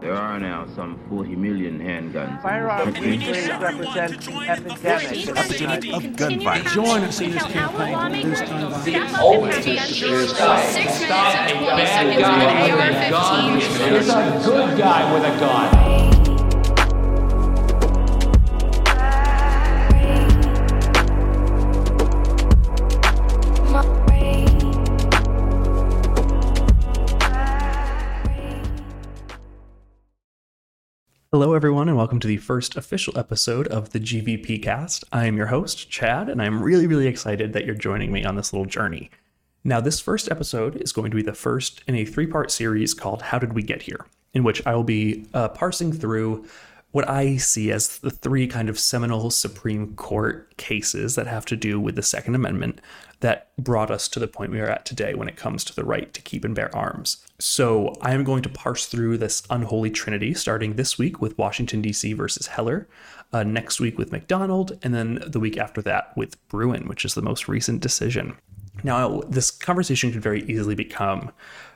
There are now some 40 million handguns. Firearm in the country. industry represents epidemic epidemic of gun violence. Join us in this campaign to reduce gun violence. Six minutes and 20 seconds with AR-15. He's a good guy with a gun. Hello, everyone, and welcome to the first official episode of the GVP cast. I am your host, Chad, and I'm really, really excited that you're joining me on this little journey. Now, this first episode is going to be the first in a three part series called How Did We Get Here, in which I will be uh, parsing through what I see as the three kind of seminal Supreme Court cases that have to do with the Second Amendment that brought us to the point we are at today when it comes to the right to keep and bear arms. So I am going to parse through this unholy trinity, starting this week with Washington, D.C. versus Heller, uh, next week with McDonald, and then the week after that with Bruen, which is the most recent decision. Now, this conversation could very easily become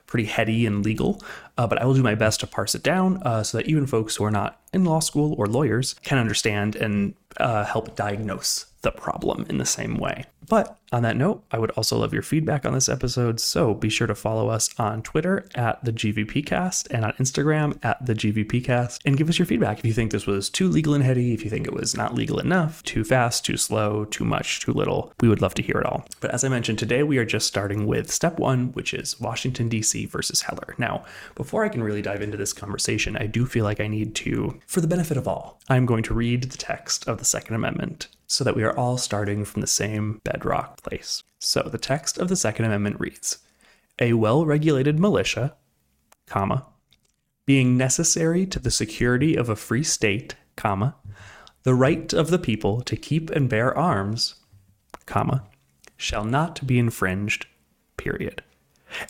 pretty heady and legal, uh, but I will do my best to parse it down uh, so that even folks who are not in law school or lawyers can understand and uh, help diagnose the problem in the same way. But on that note, I would also love your feedback on this episode, so be sure to follow us on Twitter at the GVPcast and on Instagram at the GVPcast and give us your feedback if you think this was too legal and heady, if you think it was not legal enough, too fast, too slow, too much, too little. We would love to hear it all. But as I mentioned, today we are just starting with step one, which is Washington, D.C. versus Heller. Now, before I can really dive into this conversation, I do feel like I need to, for the benefit of all, I'm going to read the text of the Second Amendment so that we are all starting from the same bedrock place. So the text of the Second Amendment reads A well regulated militia, comma, being necessary to the security of a free state, comma, the right of the people to keep and bear arms, comma, shall not be infringed, period.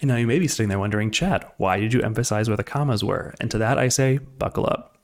And now you may be sitting there wondering, Chad, why did you emphasize where the commas were? And to that I say, buckle up.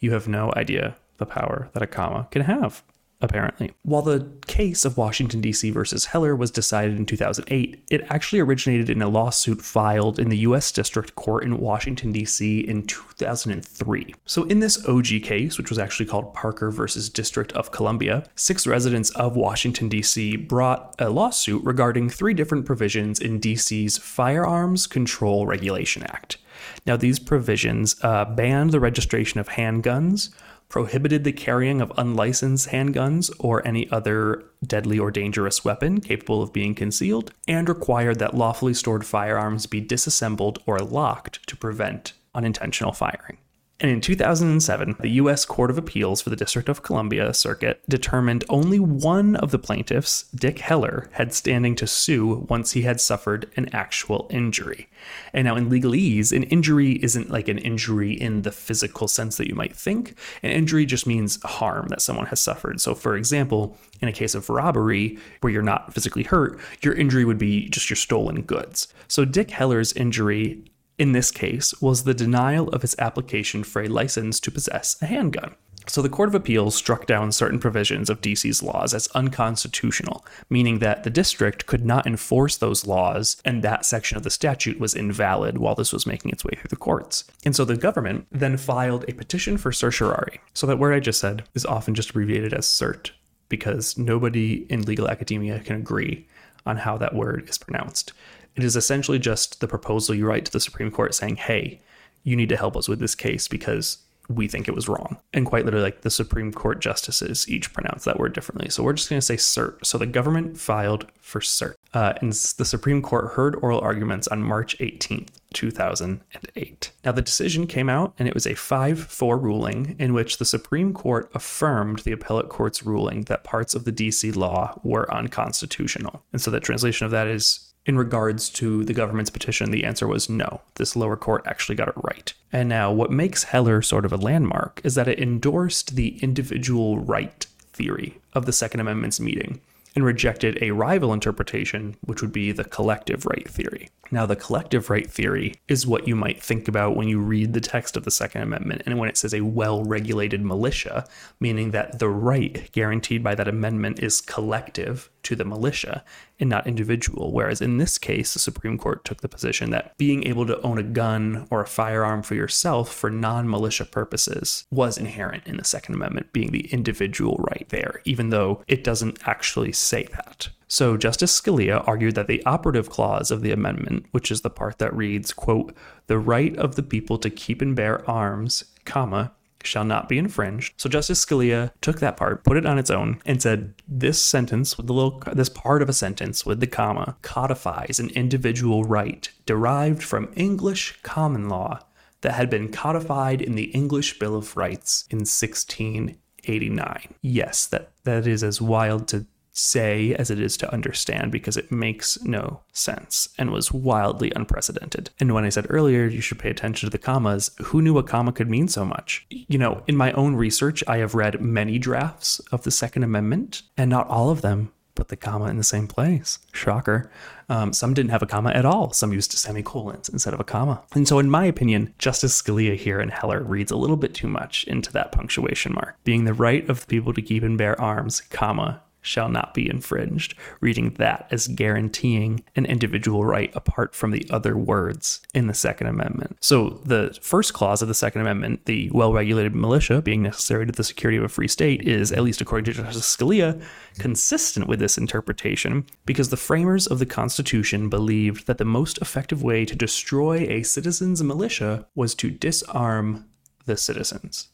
You have no idea the power that a comma can have apparently. While the case of Washington, D.C. versus Heller was decided in 2008, it actually originated in a lawsuit filed in the U.S. District Court in Washington, D.C. in 2003. So, in this OG case, which was actually called Parker versus District of Columbia, six residents of Washington, D.C. brought a lawsuit regarding three different provisions in D.C.'s Firearms Control Regulation Act. Now, these provisions uh, banned the registration of handguns, prohibited the carrying of unlicensed handguns or any other deadly or dangerous weapon capable of being concealed, and required that lawfully stored firearms be disassembled or locked to prevent unintentional firing. And in 2007, the U.S. Court of Appeals for the District of Columbia Circuit determined only one of the plaintiffs, Dick Heller, had standing to sue once he had suffered an actual injury. And now, in legalese, an injury isn't like an injury in the physical sense that you might think. An injury just means harm that someone has suffered. So, for example, in a case of robbery where you're not physically hurt, your injury would be just your stolen goods. So, Dick Heller's injury in this case was the denial of his application for a license to possess a handgun. So the Court of Appeals struck down certain provisions of DC's laws as unconstitutional, meaning that the district could not enforce those laws and that section of the statute was invalid while this was making its way through the courts. And so the government then filed a petition for certiorari. So that word I just said is often just abbreviated as cert because nobody in legal academia can agree on how that word is pronounced. It is essentially just the proposal you write to the Supreme Court saying, hey, you need to help us with this case because we think it was wrong. And quite literally, like the Supreme Court justices each pronounce that word differently. So we're just going to say cert. So the government filed for cert. Uh, and the Supreme Court heard oral arguments on March 18th, 2008. Now, the decision came out and it was a 5 4 ruling in which the Supreme Court affirmed the appellate court's ruling that parts of the DC law were unconstitutional. And so the translation of that is in regards to the government's petition, the answer was no. This lower court actually got it right. And now, what makes Heller sort of a landmark is that it endorsed the individual right theory of the Second Amendment's meeting and rejected a rival interpretation, which would be the collective right theory. Now, the collective right theory is what you might think about when you read the text of the Second Amendment and when it says a well regulated militia, meaning that the right guaranteed by that amendment is collective to the militia and not individual. Whereas in this case, the Supreme Court took the position that being able to own a gun or a firearm for yourself for non militia purposes was inherent in the Second Amendment, being the individual right there, even though it doesn't actually say that. So Justice Scalia argued that the operative clause of the amendment, which is the part that reads, quote, the right of the people to keep and bear arms, comma, shall not be infringed. So Justice Scalia took that part, put it on its own, and said this sentence with the little this part of a sentence with the comma codifies an individual right derived from English common law that had been codified in the English Bill of Rights in 1689. Yes, that that is as wild to say as it is to understand because it makes no sense and was wildly unprecedented. And when I said earlier you should pay attention to the commas, who knew a comma could mean so much? You know, in my own research, I have read many drafts of the Second Amendment, and not all of them put the comma in the same place. Shocker. Um, some didn't have a comma at all. Some used semicolons instead of a comma. And so, in my opinion, Justice Scalia here in Heller reads a little bit too much into that punctuation mark, being the right of the people to keep and bear arms, comma, shall not be infringed, reading that as guaranteeing an individual right apart from the other words in the Second Amendment. So, the first clause of the Second Amendment, the well regulated militia being necessary to the security of a free state, is, at least according to Justice Scalia, consistent with this interpretation because the framers of the Constitution believed that the most effective way to destroy a citizen's militia was to disarm the citizens.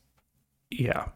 Yeah.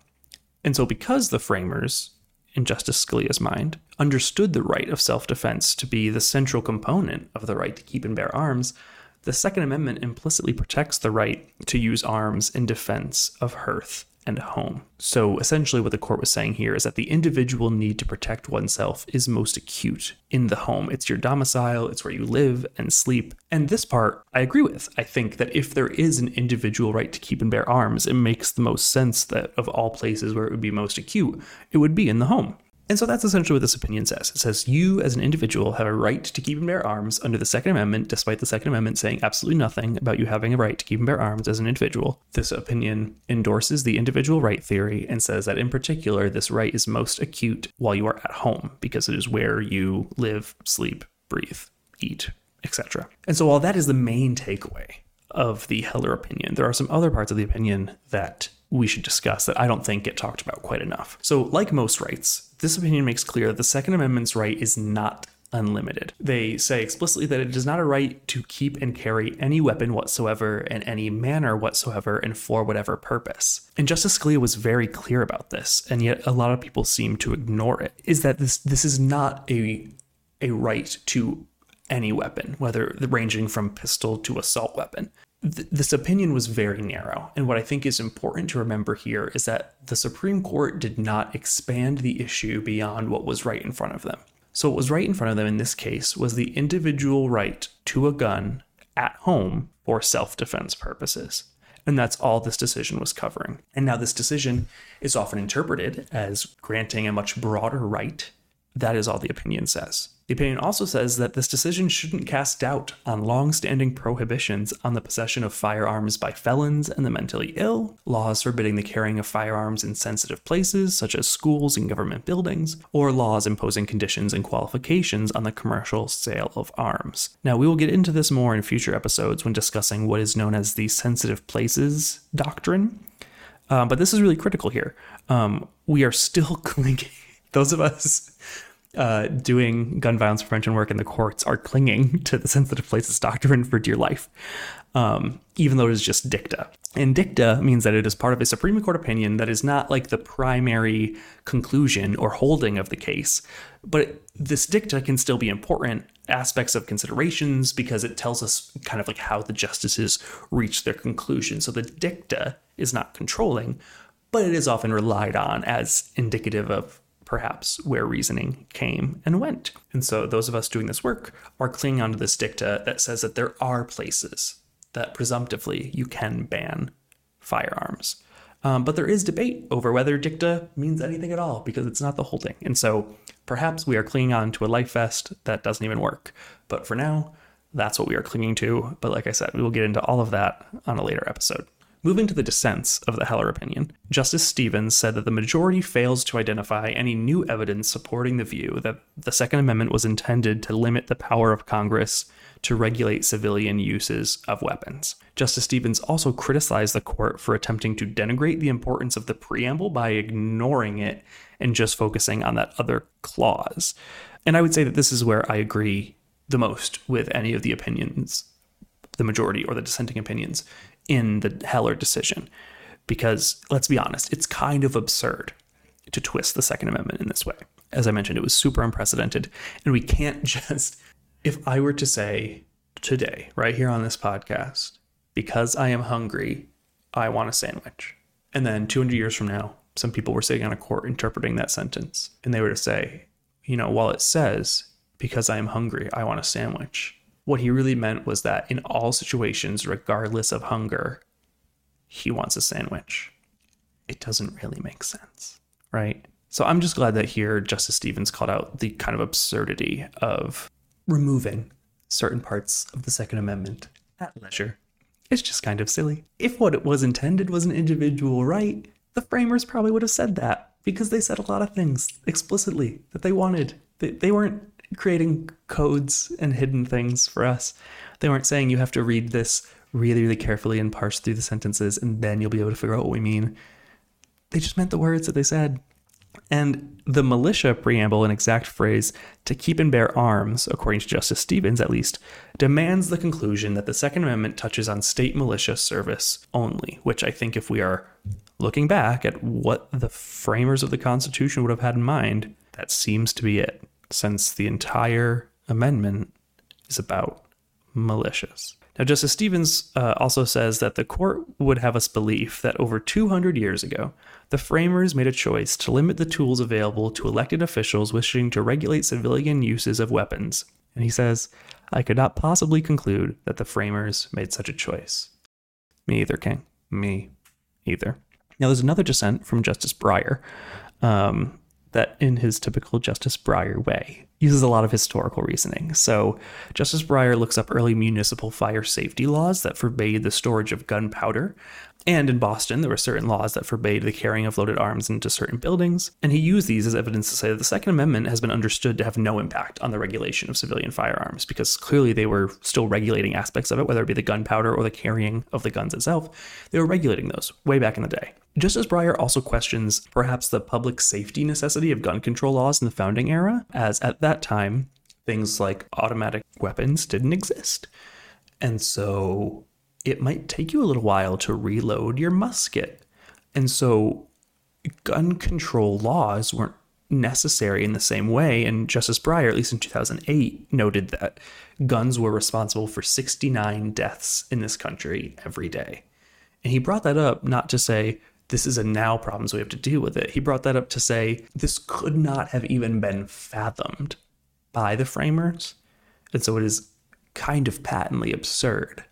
And so, because the framers in Justice Scalia's mind, understood the right of self defense to be the central component of the right to keep and bear arms, the Second Amendment implicitly protects the right to use arms in defense of hearth and home. So essentially, what the court was saying here is that the individual need to protect oneself is most acute in the home. It's your domicile, it's where you live and sleep. And this part I agree with. I think that if there is an individual right to keep and bear arms, it makes the most sense that of all places where it would be most acute, it would be in the home. And so that's essentially what this opinion says. It says you, as an individual, have a right to keep and bear arms under the Second Amendment, despite the Second Amendment saying absolutely nothing about you having a right to keep and bear arms as an individual. This opinion endorses the individual right theory and says that, in particular, this right is most acute while you are at home, because it is where you live, sleep, breathe, eat, etc. And so, while that is the main takeaway of the Heller opinion, there are some other parts of the opinion that we should discuss that I don't think get talked about quite enough. So, like most rights, this opinion makes clear that the Second Amendment's right is not unlimited. They say explicitly that it is not a right to keep and carry any weapon whatsoever in any manner whatsoever and for whatever purpose. And Justice Scalia was very clear about this, and yet a lot of people seem to ignore it. Is that this this is not a a right to any weapon, whether ranging from pistol to assault weapon th- this opinion was very narrow. And what I think is important to remember here is that the Supreme Court did not expand the issue beyond what was right in front of them. So, what was right in front of them in this case was the individual right to a gun at home for self defense purposes. And that's all this decision was covering. And now, this decision is often interpreted as granting a much broader right. That is all the opinion says. The opinion also says that this decision shouldn't cast doubt on long-standing prohibitions on the possession of firearms by felons and the mentally ill, laws forbidding the carrying of firearms in sensitive places such as schools and government buildings, or laws imposing conditions and qualifications on the commercial sale of arms. Now, we will get into this more in future episodes when discussing what is known as the sensitive places doctrine. Um, but this is really critical here. Um, we are still clinging. Those of us uh, doing gun violence prevention work in the courts are clinging to the sensitive places doctrine for dear life, um, even though it is just dicta. And dicta means that it is part of a Supreme Court opinion that is not like the primary conclusion or holding of the case, but this dicta can still be important aspects of considerations because it tells us kind of like how the justices reach their conclusion. So the dicta is not controlling, but it is often relied on as indicative of perhaps where reasoning came and went. And so those of us doing this work are clinging onto this dicta that says that there are places that presumptively you can ban firearms. Um, but there is debate over whether dicta means anything at all because it's not the whole thing. And so perhaps we are clinging on to a life vest that doesn't even work. But for now, that's what we are clinging to. But like I said, we will get into all of that on a later episode. Moving to the dissents of the Heller opinion, Justice Stevens said that the majority fails to identify any new evidence supporting the view that the Second Amendment was intended to limit the power of Congress to regulate civilian uses of weapons. Justice Stevens also criticized the court for attempting to denigrate the importance of the preamble by ignoring it and just focusing on that other clause. And I would say that this is where I agree the most with any of the opinions, the majority or the dissenting opinions in the Heller decision. Because let's be honest, it's kind of absurd to twist the Second Amendment in this way. As I mentioned, it was super unprecedented. And we can't just if I were to say today, right here on this podcast, because I am hungry, I want a sandwich. And then 200 years from now, some people were sitting on a court interpreting that sentence, and they were to say, you know, while it says, because I am hungry, I want a sandwich, what he really meant was that in all situations, regardless of hunger, he wants a sandwich. It doesn't really make sense, right? So I'm just glad that here Justice Stevens called out the kind of absurdity of removing certain parts of the Second Amendment at leisure. It's just kind of silly. If what it was intended was an individual right, the framers probably would have said that because they said a lot of things explicitly that they wanted. They, they weren't creating codes and hidden things for us. They weren't saying you have to read this really, really carefully and parse through the sentences and then you'll be able to figure out what we mean. They just meant the words that they said. And the militia preamble, an exact phrase, to keep and bear arms, according to Justice Stevens at least, demands the conclusion that the Second Amendment touches on state militia service only, which I think if we are looking back at what the framers of the Constitution would have had in mind, that seems to be it, since the entire amendment is about militias. Now, Justice Stevens uh, also says that the court would have us believe that over 200 years ago, the framers made a choice to limit the tools available to elected officials wishing to regulate civilian uses of weapons. And he says, I could not possibly conclude that the framers made such a choice. Me either, King. Me either. Now, there's another dissent from Justice Breyer um, that, in his typical Justice Breyer way, uses a lot of historical reasoning. So, Justice Breyer looks up early municipal fire safety laws that forbade the storage of gunpowder. And in Boston, there were certain laws that forbade the carrying of loaded arms into certain buildings. And he used these as evidence to say that the Second Amendment has been understood to have no impact on the regulation of civilian firearms, because clearly they were still regulating aspects of it, whether it be the gunpowder or the carrying of the guns itself. They were regulating those way back in the day. Justice Breyer also questions perhaps the public safety necessity of gun control laws in the founding era, as at that time, things like automatic weapons didn't exist. And so it might take you a little while to reload your musket. And so gun control laws weren't necessary in the same way. And Justice Breyer, at least in 2008, noted that guns were responsible for 69 deaths in this country every day. And he brought that up not to say, this is a now problem, so we have to deal with it. He brought that up to say this could not have even been fathomed by the framers. And so it is kind of patently absurd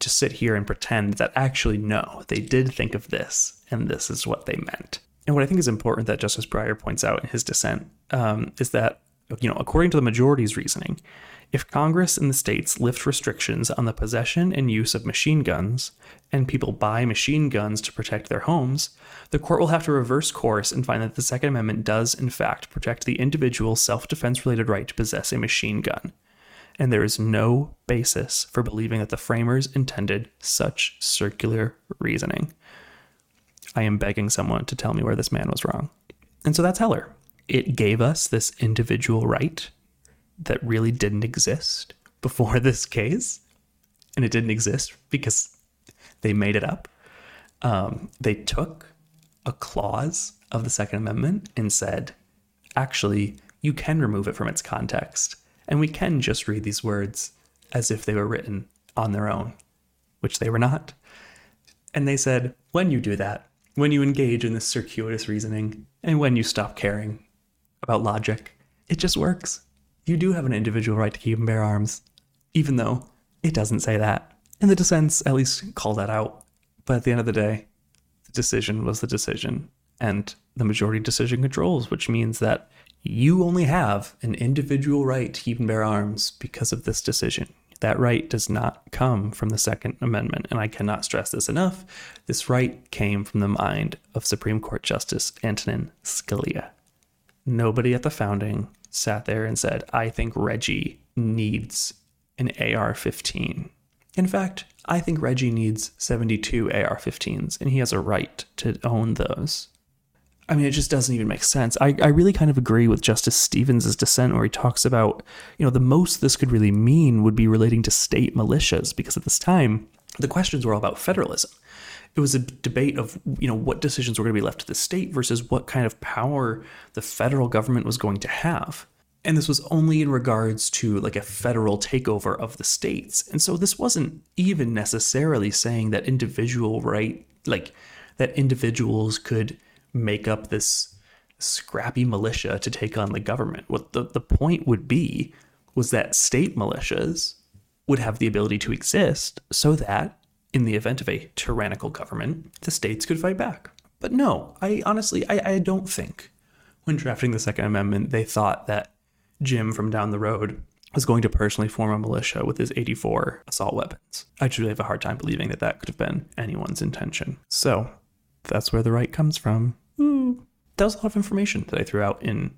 to sit here and pretend that actually, no, they did think of this, and this is what they meant. And what I think is important that Justice Breyer points out in his dissent um, is that, you know, according to the majority's reasoning, if Congress and the states lift restrictions on the possession and use of machine guns, and people buy machine guns to protect their homes, the court will have to reverse course and find that the Second Amendment does, in fact, protect the individual's self defense related right to possess a machine gun. And there is no basis for believing that the framers intended such circular reasoning. I am begging someone to tell me where this man was wrong. And so that's Heller. It gave us this individual right that really didn't exist before this case. And it didn't exist because they made it up. Um, they took a clause of the Second Amendment and said, actually, you can remove it from its context. And we can just read these words as if they were written on their own, which they were not. And they said, when you do that, when you engage in this circuitous reasoning, and when you stop caring about logic, it just works you do have an individual right to keep and bear arms, even though it doesn't say that. And the dissents at least call that out. But at the end of the day, the decision was the decision, and the majority decision controls, which means that you only have an individual right to keep and bear arms because of this decision. That right does not come from the Second Amendment, and I cannot stress this enough. This right came from the mind of Supreme Court Justice Antonin Scalia. Nobody at the founding sat there and said, I think Reggie needs an AR 15. In fact, I think Reggie needs 72 AR 15s, and he has a right to own those. I mean, it just doesn't even make sense. I, I really kind of agree with Justice Stevens' dissent where he talks about, you know, the most this could really mean would be relating to state militias, because at this time, the questions were all about federalism. It was a debate of, you know, what decisions were going to be left to the state versus what kind of power the federal government was going to have. And this was only in regards to like a federal takeover of the states. And so this wasn't even necessarily saying that individual right, like that individuals could make up this scrappy militia to take on the government. What the, the point would be was that state militias would have the ability to exist so that, in the event of a tyrannical government, the states could fight back. But no, I honestly, I, I don't think when drafting the Second Amendment, they thought that Jim from down the road was going to personally form a militia with his 84 assault weapons. I truly have a hard time believing that that could have been anyone's intention. So that's where the right comes from. Ooh. That was a lot of information that I threw out in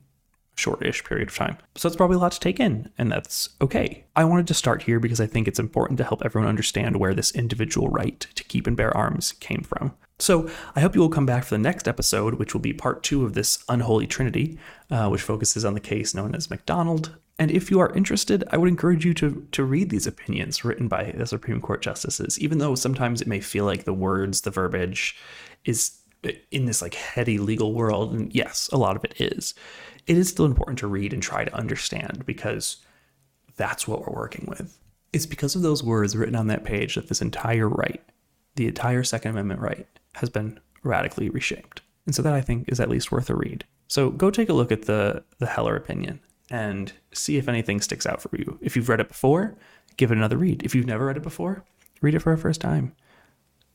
a short-ish period of time. So it's probably a lot to take in, and that's okay. I wanted to start here because I think it's important to help everyone understand where this individual right to keep and bear arms came from. So I hope you will come back for the next episode, which will be part two of this unholy trinity, uh, which focuses on the case known as McDonald. And if you are interested, I would encourage you to to read these opinions written by the Supreme Court justices, even though sometimes it may feel like the words, the verbiage, is in this like heady legal world. And yes, a lot of it is. It is still important to read and try to understand because that's what we're working with. It's because of those words written on that page that this entire right, the entire Second Amendment right, has been radically reshaped. And so that I think is at least worth a read. So go take a look at the the Heller opinion and see if anything sticks out for you. If you've read it before, give it another read. If you've never read it before, read it for a first time.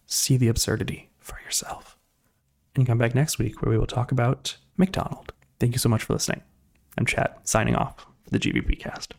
See the absurdity for yourself. And come back next week where we will talk about McDonald. Thank you so much for listening. I'm Chad, signing off for the GVP cast.